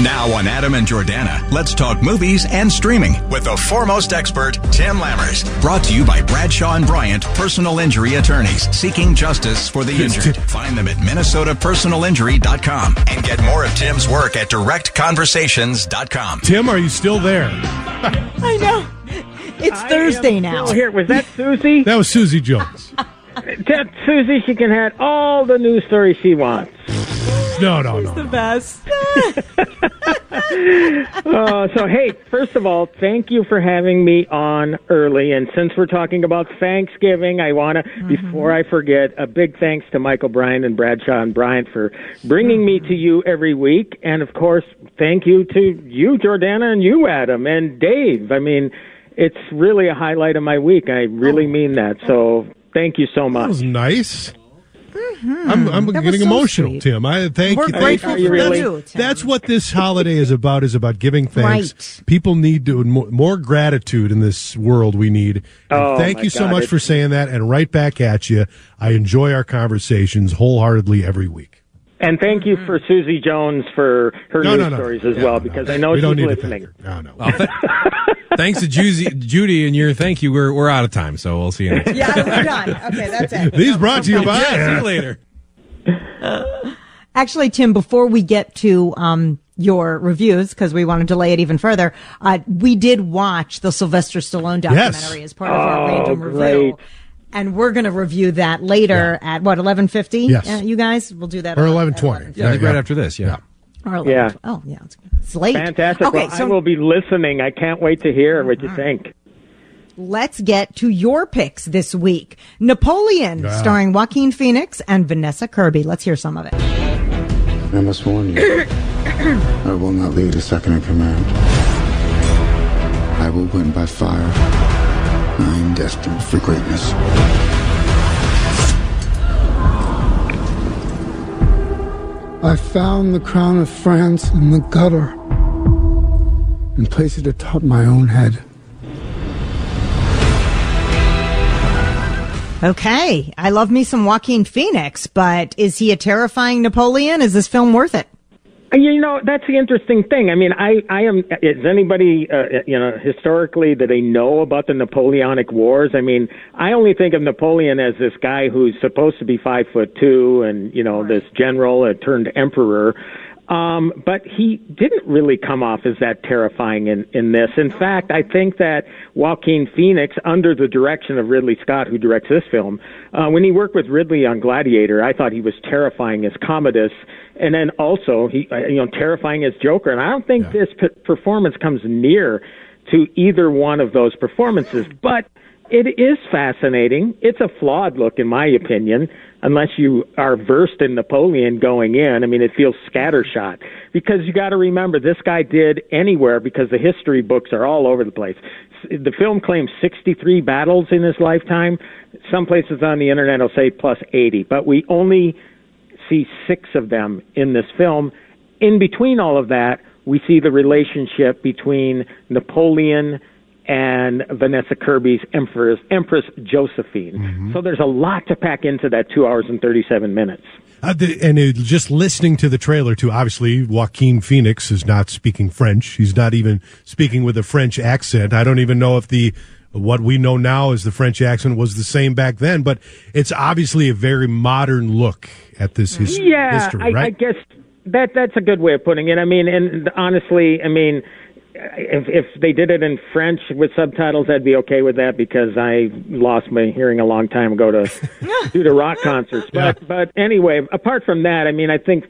Now on Adam and Jordana, let's talk movies and streaming with the foremost expert, Tim Lammers. Brought to you by Bradshaw and Bryant, personal injury attorneys seeking justice for the injured. Find them at minnesotapersonalinjury.com and get more of Tim's work at directconversations.com. Tim, are you still there? I know. It's Thursday now. Oh, here was that Susie? That was Susie Jones. that Susie, she can have all the news stories she wants. No, no, no. The best. uh, so, hey, first of all, thank you for having me on early. And since we're talking about Thanksgiving, I want to, mm-hmm. before I forget, a big thanks to Michael Bryant and Bradshaw and Bryant for bringing me to you every week. And of course, thank you to you, Jordana, and you, Adam, and Dave. I mean, it's really a highlight of my week. I really oh. mean that. So, thank you so much. That was nice. Mm-hmm. I'm, I'm getting so emotional, sweet. Tim. I thank We're you. grateful thank for really? you. Tim. That's what this holiday is about. Is about giving thanks. Right. People need to more, more, gratitude in this world. We need. Oh, thank you so God, much it's... for saying that. And right back at you. I enjoy our conversations wholeheartedly every week. And thank you for Susie Jones for her no, news no, no. stories as yeah, well, no, because I know we she's don't need listening. No, no. Well, th- thanks to Judy, Judy and your thank you. We're we're out of time, so we'll see you next. Yeah, we're done. Okay, that's it. These brought to you by. Yeah, see you later. Actually, Tim, before we get to um, your reviews, because we want to delay it even further, uh, we did watch the Sylvester Stallone documentary Yes. as part of our Oh, random great. review. And we're going to review that later at what eleven fifty. Yes. uh, you guys, we'll do that Or at 11:20. Yeah, I think right Yeah. after this. Yeah. Or 11, Yeah. Oh, yeah. It's, it's late. Fantastic. Okay, well, so I will be listening. I can't wait to hear what you think. let's get to your picks this week. Napoleon, Yeah. starring Joaquin Phoenix and Vanessa Kirby. Let's hear some of it. I must warn you, I will not lead a second in command. I will win by fire. I am destined for greatness. I found the crown of France in the gutter and placed it atop my own head. Okay, I love me some Joaquin Phoenix, but is he a terrifying Napoleon? Is this film worth it? You know, that's the interesting thing. I mean, I, I am, is anybody, uh, you know, historically, that they know about the Napoleonic Wars? I mean, I only think of Napoleon as this guy who's supposed to be five foot two and, you know, this general uh, turned emperor. Um, but he didn't really come off as that terrifying in, in this. In fact, I think that Joaquin Phoenix, under the direction of Ridley Scott, who directs this film, uh, when he worked with Ridley on Gladiator, I thought he was terrifying as Commodus, and then also he, uh, you know, terrifying as Joker. And I don't think Yeah. this p- performance comes near to either one of those performances. But it is fascinating. It's a flawed look, in my opinion, unless you are versed in Napoleon going in. I mean, it feels scattershot because you got to remember this guy did anywhere because the history books are all over the place. The film claims 63 battles in his lifetime. Some places on the internet will say plus 80, but we only see six of them in this film. In between all of that, we see the relationship between Napoleon and Vanessa Kirby's Empress, Empress Josephine. So there's a lot to pack into that two hours and 37 minutes. Uh, the, and it, just listening to the trailer, too, obviously, Joaquin Phoenix is not speaking French. He's not even speaking with a French accent. I don't even know if the what we know now as the French accent was the same back then, but it's obviously a very modern look at this his, yeah, history, I, right? I guess that that's a good way of putting it. I mean, and honestly, I mean, if if they did it in French with subtitles, I'd be okay with that because I lost my hearing a long time ago to due to rock concerts. But but anyway, apart from that, I mean, I think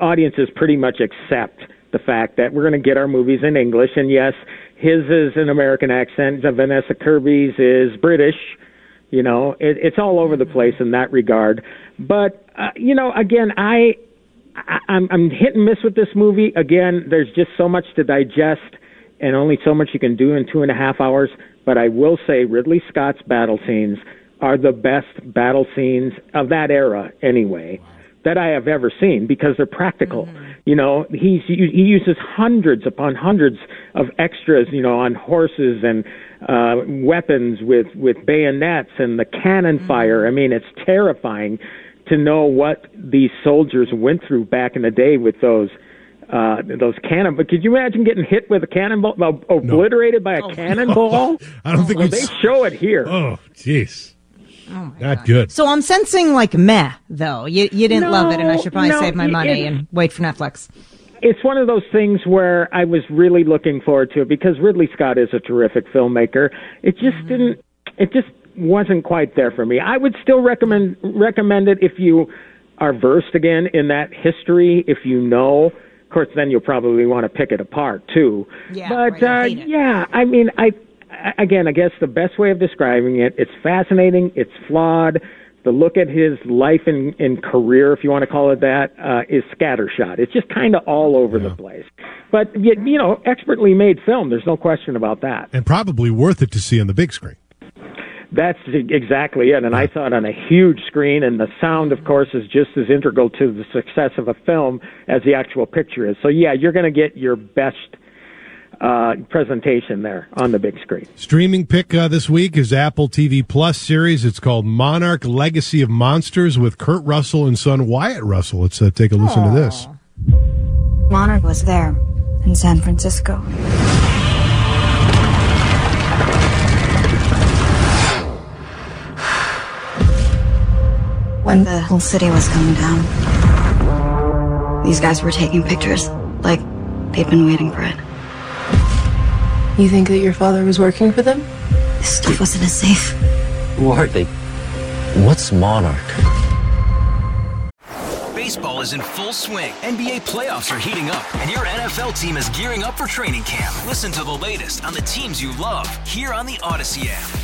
audiences pretty much accept the fact that we're going to get our movies in English, and yes, his is an American accent. Vanessa Kirby's is British. You know, it, it's all over the place in that regard. But uh, you know, again, I I, I'm, I'm hit and miss with this movie. Again, there's just so much to digest and only so much you can do in two and a half hours. But I will say Ridley Scott's battle scenes are the best battle scenes of that era, anyway, that I have ever seen because they're practical. Mm-hmm. You know, he's he uses hundreds upon hundreds of extras, you know, on horses and uh, weapons with with bayonets and the cannon mm-hmm. fire. I mean, it's terrifying to know what these soldiers went through back in the day with those uh, those cannon. But could you imagine getting hit with a cannonball, uh, obliterated no. by a oh, cannonball? I don't think well, they show it here. Oh, jeez. Oh Not God. good. So I'm sensing like meh, though. You you didn't no, love it, and I should probably no, save my money and wait for Netflix. It's one of those things where I was really looking forward to it because Ridley Scott is a terrific filmmaker. It just mm-hmm. didn't. It just wasn't quite there for me. I would still recommend recommend it if you are versed again in that history. If you know, of course, then you'll probably want to pick it apart too. Yeah, but right, uh, yeah, I mean, I again, I guess the best way of describing it, it's fascinating, it's flawed. The look at his life and, and career, if you want to call it that, uh, is scattershot. It's just kind of all over yeah. the place. But, you know, expertly made film. There's no question about that. And probably worth it to see on the big screen. That's exactly it. And I saw it on a huge screen, and the sound, of course, is just as integral to the success of a film as the actual picture is. So, yeah, you're going to get your best uh, presentation there on the big screen. Streaming pick uh, this week is Apple TV Plus series. It's called Monarch: Legacy of Monsters with Kurt Russell and son Wyatt Russell. Let's uh, take a listen Aww. to this. Monarch was there in San Francisco. When the whole city was coming down, these guys were taking pictures like they'd been waiting for it. You think that your father was working for them? This stuff wasn't a safe. Who are they? What's Monarch? Baseball is in full swing. NBA playoffs are heating up, and your NFL team is gearing up for training camp. Listen to the latest on the teams you love here on the Odyssey app.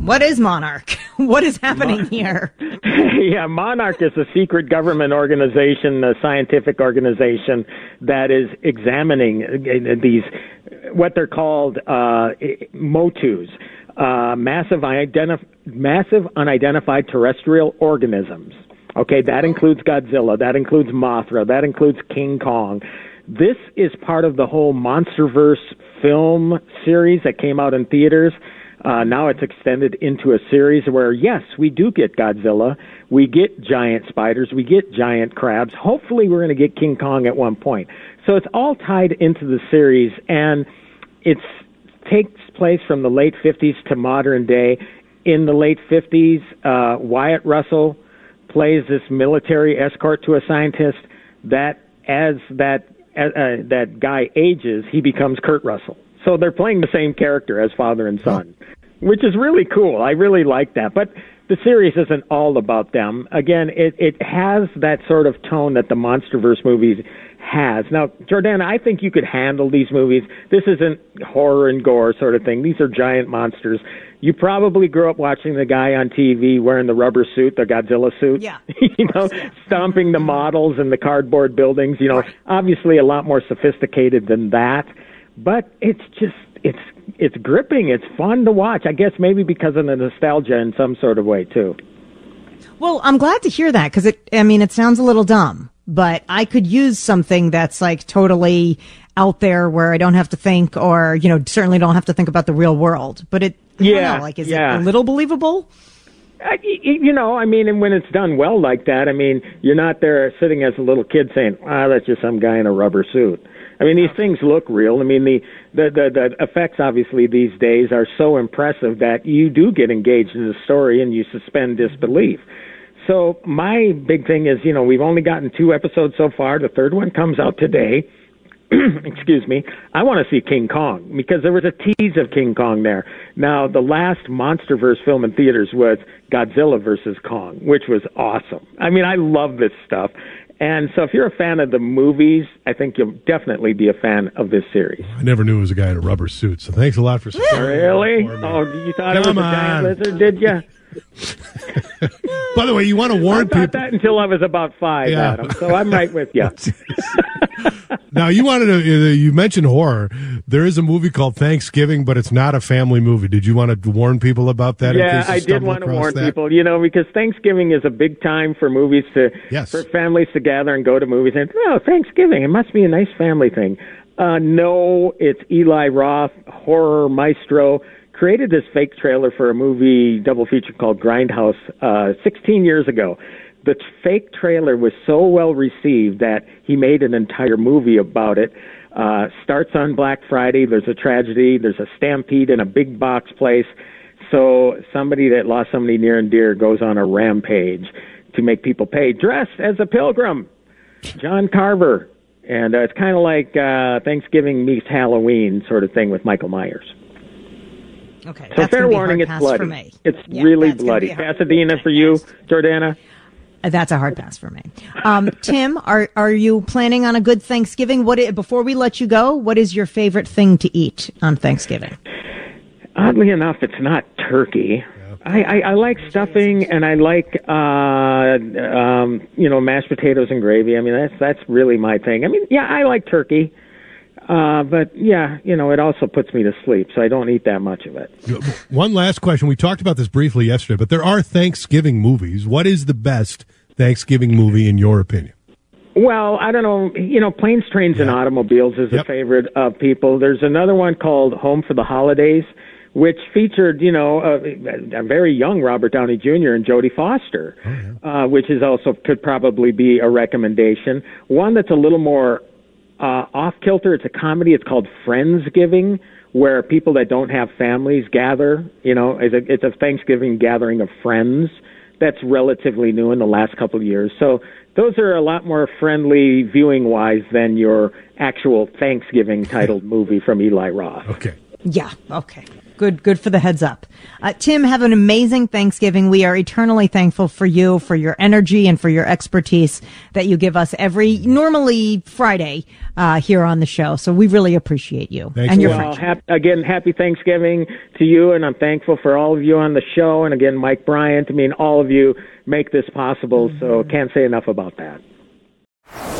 What is Monarch? What is happening here? yeah, Monarch is a secret government organization, a scientific organization that is examining uh, these, what they're called uh, MUTOs, uh, massive, identif- massive unidentified terrestrial organisms. Okay, that includes Godzilla, that includes Mothra, that includes King Kong. This is part of the whole MonsterVerse film series that came out in theaters. Uh, now it's extended into a series where, yes, we do get Godzilla, we get giant spiders, we get giant crabs. Hopefully, we're going to get King Kong at one point. So it's all tied into the series, and it takes place from the late 50s to modern day. In the late 50s, uh, Wyatt Russell plays this military escort to a scientist that, as that uh, uh, that guy ages, he becomes Kurt Russell. So they're playing the same character as father and son, which is really cool. I really like that. But the series isn't all about them. Again, it, it has that sort of tone that the MonsterVerse movies has. Now, Jordana, I think you could handle these movies. This isn't horror and gore sort of thing. These are giant monsters. You probably grew up watching the guy on TV wearing the rubber suit, the Godzilla suit. Yeah. you know, yeah. stomping the models and the cardboard buildings. You know, obviously a lot more sophisticated than that, but it's just it's it's gripping. It's fun to watch. I guess maybe because of the nostalgia in some sort of way too. Well, I'm glad to hear that because it. I mean, it sounds a little dumb, but I could use something that's like totally out there where I don't have to think, or you know, certainly don't have to think about the real world. But it yeah, know, like is yeah. it a little believable? Uh, you know, I mean, and when it's done well like that, I mean, you're not there sitting as a little kid saying, "Ah, that's just some guy in a rubber suit." I mean, these things look real. I mean, the, the the the effects obviously these days are so impressive that you do get engaged in the story and you suspend disbelief. So my big thing is, you know, we've only gotten two episodes so far. The third one comes out today. excuse me, I want to see King Kong because there was a tease of King Kong there. Now, the last MonsterVerse film in theaters was Godzilla versus Kong, which was awesome. I mean, I love this stuff. And so, if you're a fan of the movies, I think you'll definitely be a fan of this series. I never knew it was a guy in a rubber suit, so thanks a lot for supporting. Really? Oh, you thought it was Come a giant lizard, did you? By the way, you want to I warn thought people. that until I was about five, Yeah. Adam. So I'm right with you. Now, you wanted to, you mentioned horror. There is a movie called Thanksgiving, but it's not a family movie. Did you want to warn people about that? yeah, I did want to warn that? people, you know, because Thanksgiving is a big time for movies to, Yes. for families to gather and go to movies. And oh, Thanksgiving, it must be a nice family thing. Uh, no, it's Eli Roth, horror maestro, created this fake trailer for a movie double feature called Grindhouse uh, 16 years ago. The t- fake trailer was so well received that he made an entire movie about it. Uh, starts on Black Friday. There's a tragedy. There's a stampede in a big box place. So somebody that lost somebody near and dear goes on a rampage to make people pay, dressed as a pilgrim. John Carver, and uh, it's kind of like uh, Thanksgiving meets Halloween sort of thing with Michael Myers. Okay, So fair gonna be a warning, it's bloody. for me. It's Yeah, really that's gonna be bloody. Pasadena for you, Jordana. Uh, That's a hard pass for me. Um, Tim, are are you planning on a good Thanksgiving? What before we let you go, what is your favorite thing to eat on Thanksgiving? Oddly enough, it's not turkey. I, I, I like stuffing and I like uh um you know mashed potatoes and gravy. I mean that's that's really my thing. I mean yeah I like turkey, uh but yeah you know it also puts me to sleep so I don't eat that much of it. One last question. We talked about this briefly yesterday, but there are Thanksgiving movies. What is the best Thanksgiving movie in your opinion? Well, I don't know. You know, planes, trains, and automobiles is a favorite of people. There's another one called Home for the Holidays, which featured, you know, a, a very young Robert Downey Jr. and Jodie Foster, uh, which is also could probably be a recommendation. One that's a little more uh, off kilter. It's a comedy. It's called Friendsgiving, where people that don't have families gather. You know, it's a, it's a Thanksgiving gathering of friends. That's relatively new in the last couple of years. So those are a lot more friendly viewing wise than your actual Thanksgiving titled movie from Eli Roth. Okay. Yeah. Okay. Good. Good for the heads up. Uh, Tim, have an amazing Thanksgiving. We are eternally thankful for you, for your energy, and for your expertise that you give us every normally Friday uh, here on the show. So we really appreciate you and your well, friendship. hap- again, happy Thanksgiving to you, and I'm thankful for all of you on the show. And again, Mike Bryant, I mean, all of you make this possible. So can't say enough about that.